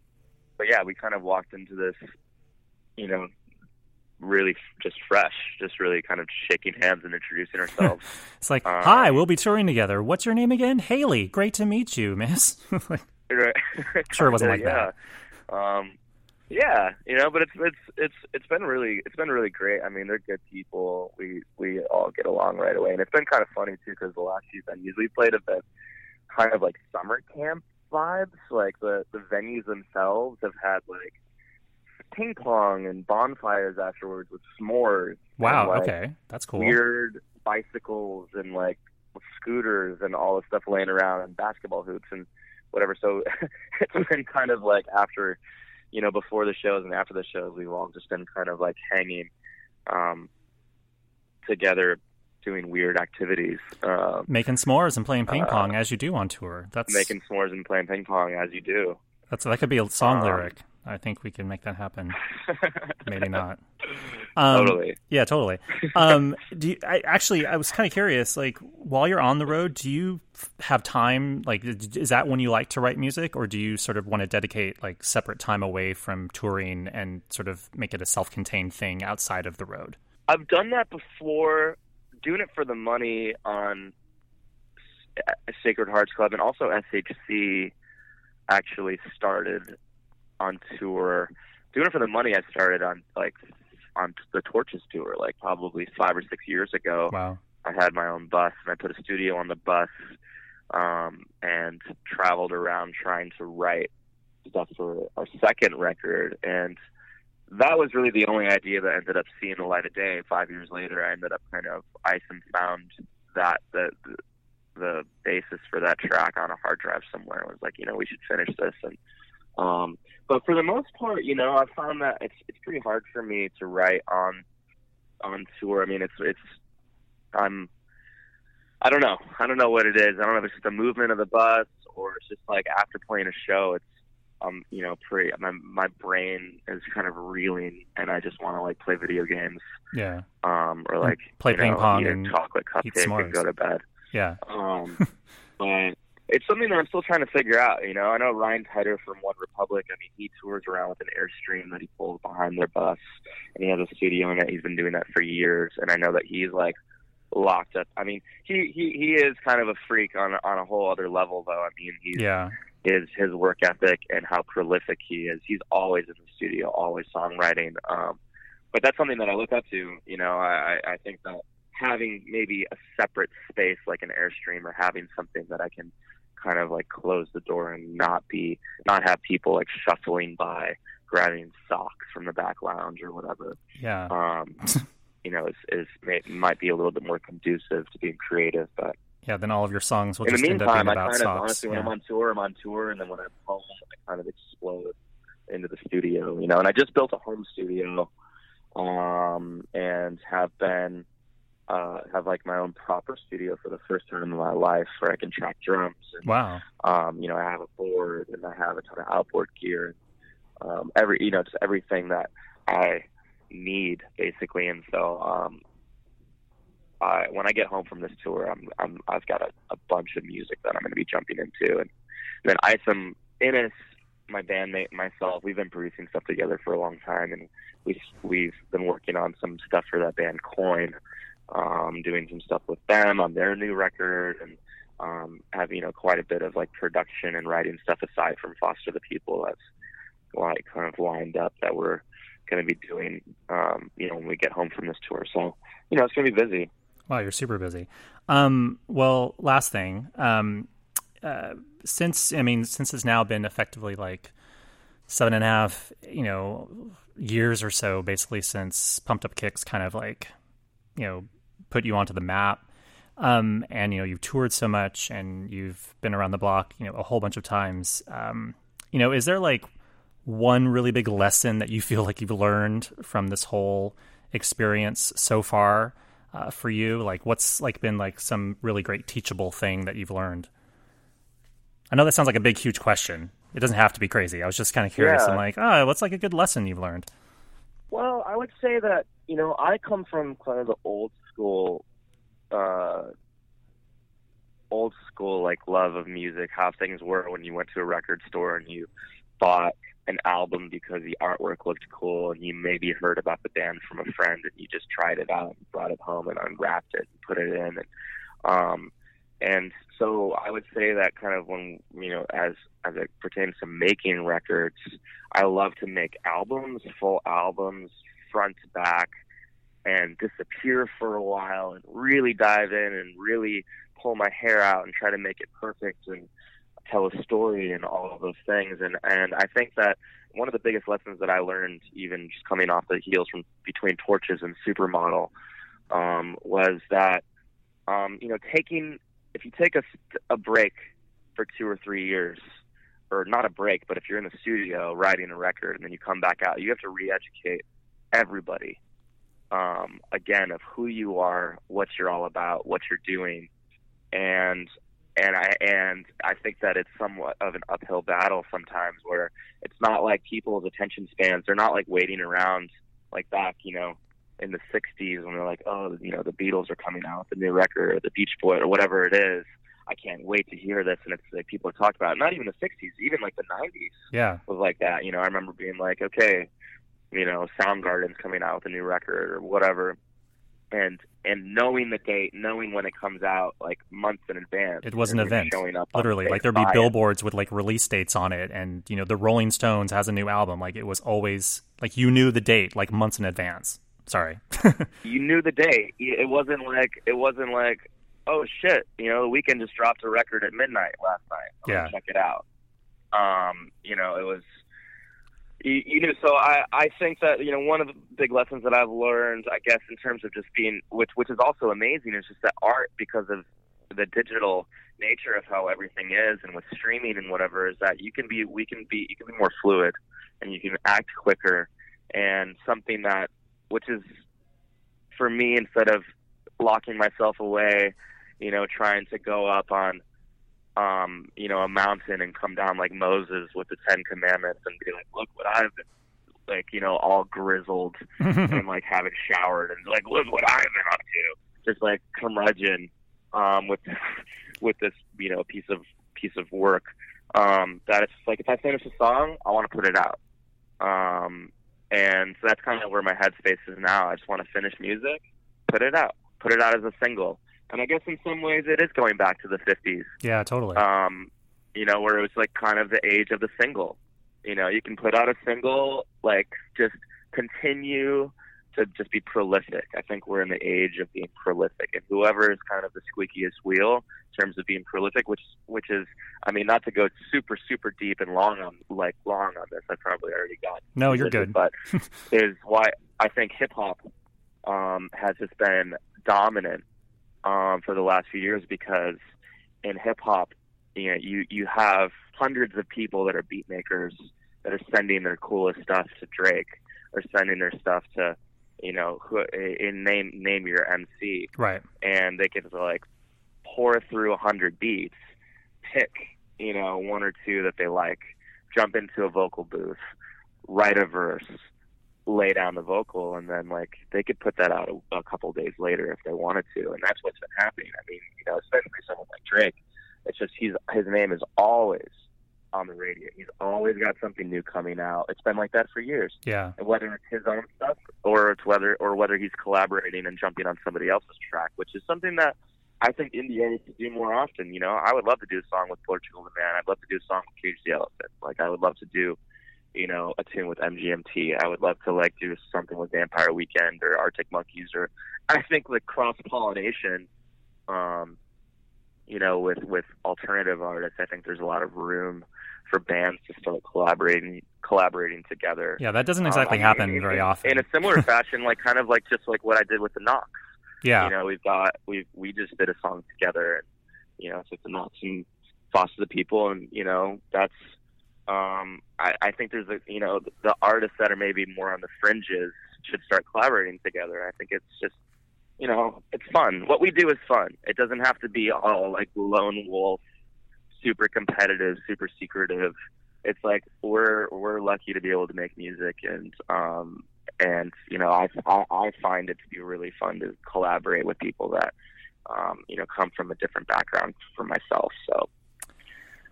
but yeah, we kind of walked into this, you know, really just fresh, just really kind of shaking hands and introducing ourselves. It's like, Um, hi, we'll be touring together. What's your name again? Haley. Great to meet you, miss. Like, Sure it wasn't like yeah. Um, yeah, you know, but it's it's it's it's been really it's been really great. I mean, they're good people. We we all get along right away, and it's been kind of funny too because the last few venues we played have been kind of like summer camp vibes. Like the the venues themselves have had like ping pong and bonfires afterwards with s'mores. wow. and, like, okay. That's cool. weird bicycles and like scooters and all this stuff laying around and basketball hoops and whatever. So it's been kind of like after, you know, before the shows and after the shows, we've all just been kind of like hanging um, together, doing weird activities, um, Making s'mores and playing ping pong as you do on tour. That's making s'mores and playing ping pong as you do. That's that could be a song Um, lyric. I think we can make that happen. Maybe not. Um, Totally. Yeah, totally. Um, do you, I actually? I was kind of curious. Like, while you're on the road, do you have time? Like, is that when you like to write music, or do you sort of want to dedicate like separate time away from touring and sort of make it a self-contained thing outside of the road? I've done that before, doing it for the money on S- Sacred Hearts Club, and also SHC actually started on tour. Doing it for the money, I started on like on the Torches tour, like probably five or six years ago. Wow. I had my own bus, and I put a studio on the bus, um, and traveled around trying to write stuff for our second record. And that was really the only idea that ended up seeing the light of day. Five years later, I ended up kind of ice and found that the, the the basis for that track on a hard drive somewhere. I was like, you know, we should finish this. And um, but for the most part, you know, I found that it's it's pretty hard for me to write on on tour. I mean, it's it's I'm I don't know. I don't know what it is. I don't know if it's just the movement of the bus or it's just like after playing a show, it's um you know pretty my my brain is kind of reeling and I just want to like play video games Yeah. um or like play ping know, pong and chocolate cupcake and go to bed. Yeah. Um, but it's something that I'm still trying to figure out. You know, I know Ryan Tedder from OneRepublic. I mean, he tours around with an Airstream that he pulls behind their bus, and he has a studio in it. He's been doing that for years, and I know that he's like locked up. I mean, he he he is kind of a freak on on a whole other level, though. I mean, he's Yeah. his his work ethic and how prolific he is. He's always in the studio, always songwriting. Um, but that's something that I look up to. You know, I, I I think that having maybe a separate space like an airstream or having something that I can kind of like close the door and not be not have people like shuffling by grabbing socks from the back lounge or whatever Yeah. um you know is is may, might be a little bit more conducive to being creative but Yeah. Then all of your songs will in the just end up meantime, being I about kind of socks. honestly, when yeah. I'm on tour, I'm on tour, and then when I'm home, I kind of explode into the studio, you know. And I just built a home studio, um, and have been uh, have like my own proper studio for the first time in my life, where I can track drums. And, Wow. um, you know, I have a board and I have a ton of outboard gear, um, every you know, just everything that I need basically. And so, um, I when I get home from this tour, I'm, I'm I've got a, a bunch of music that I'm going to be jumping into, and, then Isom Innis, my bandmate, and myself, we've been producing stuff together for a long time, and we we've been working on some stuff for that band Coin, um, doing some stuff with them on their new record, and um, have you know quite a bit of like production and writing stuff aside from Foster the People that's like kind of lined up that we're going to be doing um, you know when we get home from this tour. So you know it's going to be busy. Wow, you're super busy. Um, well, last thing. Um, uh, since I mean, since it's now been effectively like seven and a half, you know, years or so, basically since Pumped Up Kicks kind of like, you know, put you onto the map. Um, and you know, you've toured so much, and you've been around the block, you know, a whole bunch of times. Um, you know, is there like one really big lesson that you feel like you've learned from this whole experience so far uh, for you? Like, what's like been like some really great teachable thing that you've learned? I know that sounds like a big, huge question. It doesn't have to be crazy. I was just kind of curious. Yeah. I'm like, oh, what's like a good lesson you've learned? Well, I would say that you know I come from kind of the old school, uh, old school like love of music. How things were when you went to a record store and you bought an album because the artwork looked cool, and you maybe heard about the band from a friend, and you just tried it out, and brought it home, and unwrapped it, and put it in, and um, and so I would say that kind of when you know as as it pertains to making records, I love to make albums, full albums, front to back, and disappear for a while and really dive in and really pull my hair out and try to make it perfect and tell a story and all of those things. And and I think that one of the biggest lessons that I learned, even just coming off the heels from between Torches and Supermodel, um, was that um, you know taking if you take a, a break for two or three years, or not a break, but if you're in the studio writing a record and then you come back out, you have to re-educate everybody um, again of who you are, what you're all about, what you're doing, and and I and I think that it's somewhat of an uphill battle sometimes, where it's not like people's attention spans. They're not like waiting around like back, you know, in the '60s when they're like, oh, you know, the Beatles are coming out the new record, or the Beach Boy, or whatever it is. I can't wait to hear this, and it's like people are talking about. It. Not even the '60s, even like the '90s Yeah. was like that. You know, I remember being like, okay, you know, Soundgarden's coming out with a new record or whatever, and and knowing the date, knowing when it comes out, like months in advance. It was an event, Showing up literally. Like there'd be billboards with like release dates on it, and you know the Rolling Stones has a new album. Like it was always like you knew the date like months in advance. Sorry. You knew the date. It wasn't like it wasn't like, oh shit, you know, the Weeknd just dropped a record at midnight last night. Gonna Yeah. check it out. Um, you know, it was. You, you knew, so I, I think that you know one of the big lessons that I've learned, I guess, in terms of just being, which which is also amazing, is just that art because of the digital nature of how everything is, and with streaming and whatever, is that you can be, we can be, you can be more fluid, and you can act quicker, and something that, which is, for me, instead of locking myself away, you know, trying to go up on um, you know, a mountain and come down like Moses with the Ten Commandments and be like, look what I've been, like, you know, all grizzled and like haven't showered and like, look what I've been up to. Just like curmudgeon, um, with, with this, you know, piece of, piece of work. Um, that it's like, if I finish a song, I want to put it out. Um, and so that's kind of where my headspace is now. I just want to finish music, put it out, put it out as a single. And I guess in some ways it is going back to the 50s yeah, totally. um, you know, where it was like kind of the age of the single. You know, you can put out a single, like just continue to just be prolific. I think we're in the age of being prolific, and whoever is kind of the squeakiest wheel in terms of being prolific, which which is, I mean, not to go super super deep and long on like long on this. I probably already got no, you're good. but is why I think hip hop um, has just been dominant um, for the last few years because in hip hop, you know, you you have hundreds of people that are beat makers that are sending their coolest stuff to Drake or sending their stuff to, you know, who in name name your MC, Right. and they can like pour through a hundred beats, pick you know one or two that they like, jump into a vocal booth, write a verse, lay down the vocal, and then like they could put that out a, a couple days later if they wanted to, and that's what's been happening. I mean, you know, especially someone like Drake, it's just he's his name is always on the radio. He's always got something new coming out. It's been like that for years Yeah. whether it's his own stuff or it's whether or whether he's collaborating and jumping on somebody else's track, which is something that I think India needs to do more often. You know, I would love to do a song with Portugal the Man. I'd love to do a song with Cage the Elephant. Like I would love to do, you know, a tune with MGMT. I would love to like do something with Vampire Weekend or Arctic Monkeys or I think like cross pollination, um, you know, with with alternative artists. I think there's a lot of room for bands to start collaborating collaborating together. Yeah, that doesn't Um, exactly mean, happen in- very in- often. In a similar fashion, like kind of like just like what I did with the Knocks. yeah. You know, we've got we we just did a song together, and you know, it's like the Knocks and Foster the People, and you know, that's um, I, I think there's a you know the, artists that are maybe more on the fringes should start collaborating together. I think it's just you know it's fun. What we do is fun. It doesn't have to be all like lone wolf, super competitive, super secretive. It's like we're we're lucky to be able to make music and um and you know I, I I find it to be really fun to collaborate with people that um, you know come from a different background from myself. So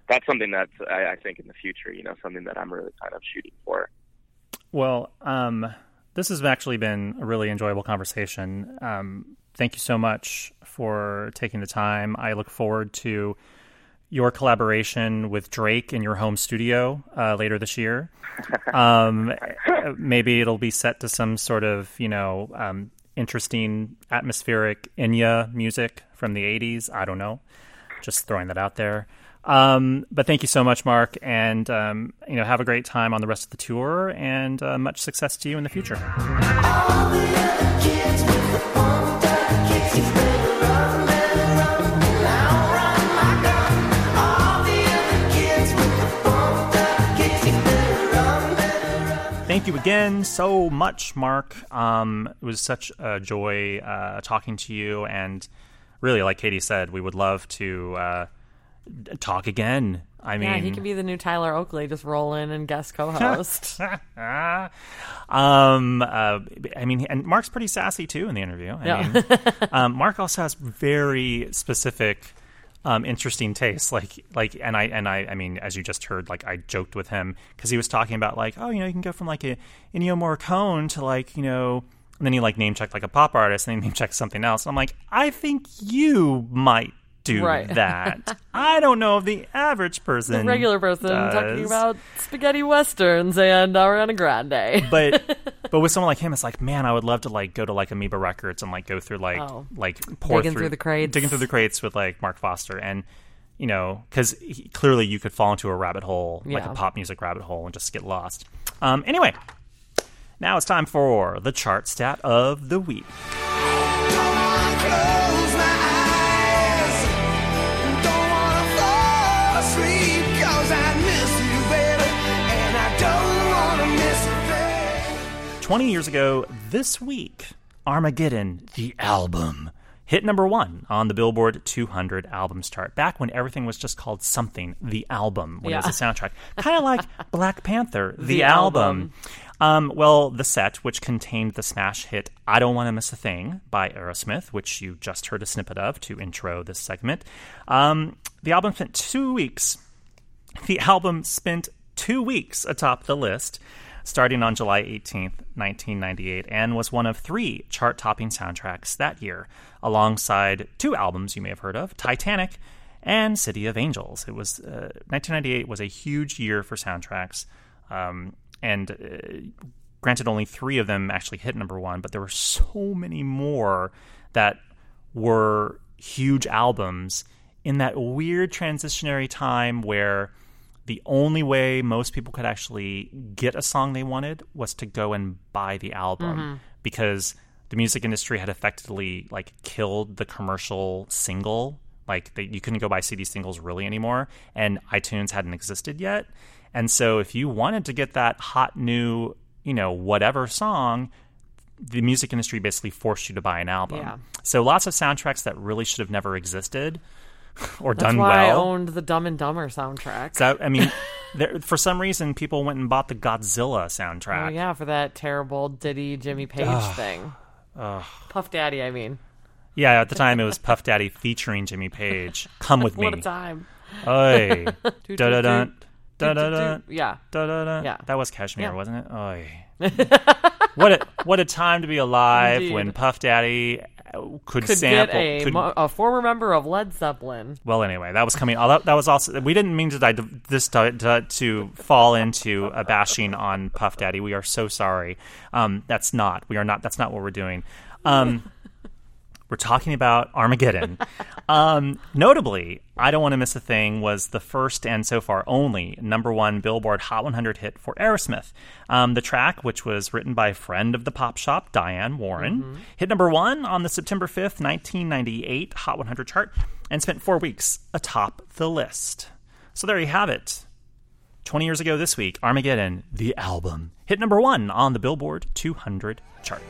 that's something that I, I think in the future, you know, something that I'm really kind of shooting for. Well, um, this has actually been a really enjoyable conversation. Um, thank you so much for taking the time. I look forward to your collaboration with Drake in your home studio uh, later this year. Um, maybe it'll be set to some sort of, you know, um, interesting atmospheric Enya music from the 80s. I don't know. Just throwing that out there. Um, but thank you so much, Mark, and um, you know, have a great time on the rest of the tour, and uh, much success to you in the future. Thank you again so much, Mark. Um, it was such a joy uh, talking to you, and really, like Katie said, we would love to uh, talk again. I mean, Yeah, he could be the new Tyler Oakley, just roll in and guest co-host. um, uh, I mean, and Mark's pretty sassy too in the interview. I Yeah. mean, um, Mark also has very specific, um, interesting tastes. Like, like, and I, and I, I mean, as you just heard, like, I joked with him because he was talking about like, oh, you know, you can go from like a Ennio Morricone to like, you know. And then he like name checked like a pop artist, and then he name checked something else. I'm like, I think you might do Right. that. I don't know if the average person, the regular person talking about spaghetti westerns and Ariana Grande. but but with someone like him, it's like, man, I would love to like go to like Amoeba Records and like go through like Oh. like pour Digging through the crates. digging through the crates with like Mark Foster, and you know, because clearly you could fall into a rabbit hole, like a pop music rabbit hole, and just get lost. Um, anyway, now it's time for the chart stat of the week. 20 years ago this week, Armageddon, the album, hit number one on the Billboard 200 albums chart. Back when everything was just called something, the album, when it was a soundtrack. kind of like Black Panther, the, The album. album. Um, well, the set, which contained the smash hit I Don't Want to Miss a Thing by Aerosmith, which you just heard a snippet of to intro this segment, um, the album spent two weeks the album spent two weeks atop the list, starting on July 18th, 1998, and was one of three chart topping soundtracks that year, alongside two albums you may have heard of Titanic and City of Angels. It was uh, 1998 was a huge year for soundtracks. Um, and uh, granted, only three of them actually hit number one, but there were so many more that were huge albums in that weird transitionary time where the only way most people could actually get a song they wanted was to go and buy the album mm-hmm. because the music industry had effectively like killed the commercial single. Like they, you couldn't go buy cd singles really anymore and itunes hadn't existed yet. And so if you wanted to get that hot new you know whatever song the music industry basically forced you to buy an album. Yeah. so lots of soundtracks that really should have never existed or That's done why I owned the Dumb and Dumber soundtrack. so I mean, there, for some reason, people went and bought the Godzilla soundtrack. Oh yeah, for that terrible Diddy Jimmy Page thing. Puff Daddy, I mean. Yeah, at the time it was Puff Daddy featuring Jimmy Page. Come with me. What a time. Oi. Da da da. Da da da. Yeah. Da da da. Yeah. That was Kashmir, Yeah. wasn't it? Oi. what a what a time to be alive Indeed. when Puff Daddy could, Could sample. get a, could- a former member of Led Zeppelin. well, anyway, that was coming. oh, That, that was also. We didn't mean to di- this to, to, to fall into a bashing on Puff Daddy. We are so sorry. Um, that's not. We are not. That's not what we're doing. Um, we're talking about Armageddon. Um, notably, I Don't Want to Miss a Thing was the first and so far only number one Billboard Hot 100 hit for Aerosmith. Um, the track, which was written by a friend of the pop shop, Diane Warren, hit number one on the September 5th, 1998 Hot 100 chart and spent four weeks atop the list. So there you have it. 20 years ago this week, Armageddon, the album, hit number one on the Billboard 200 chart.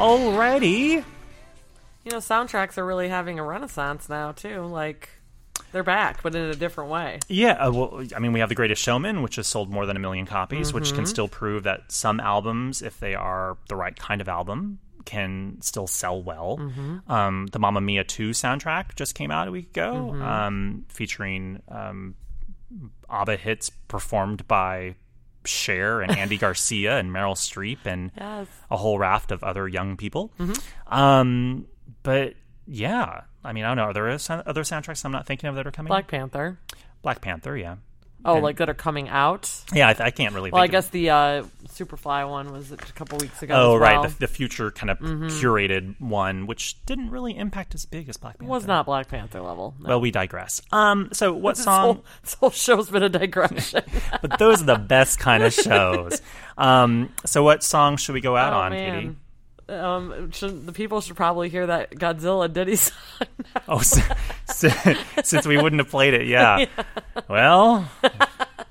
Alrighty. You know, soundtracks are really having a renaissance now too. Like they're back, but in a different way. Yeah, uh, well, I mean, we have The Greatest Showman, which has sold more than a million copies, which can still prove that some albums, if they are the right kind of album, can still sell well. Um, the Mamma Mia 2 soundtrack just came out a week ago, um, featuring um, ABBA hits performed by Cher and Andy Garcia and Meryl Streep and Yes. a whole raft of other young people. Um, but yeah, I mean, I don't know. Are there other other soundtracks I'm not thinking of that are coming? Black Panther. Black Panther, yeah. Oh, And- like that are coming out. Yeah, I, I can't really. Well, I of- guess the uh, Superfly one was a couple weeks ago. Oh, right, well. Mm-hmm. the, the future kind of curated one, which didn't really impact as big as Black Panther. was not Black Panther level. No. Well, we digress. Um, so what this, song? whole, this whole show's been a digression. but those are the best kind of shows. Um, so what song should we go out oh on, Katie? Man. Um, should, the people should probably hear that Godzilla Diddy song. Oh, s s- since we wouldn't have played it, yeah. Well,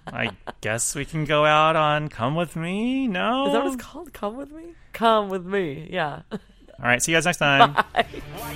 I guess we can go out on "Come with Me." No, Is that what it's called? Come with me. come with me. Yeah. All right, see you guys next time. Why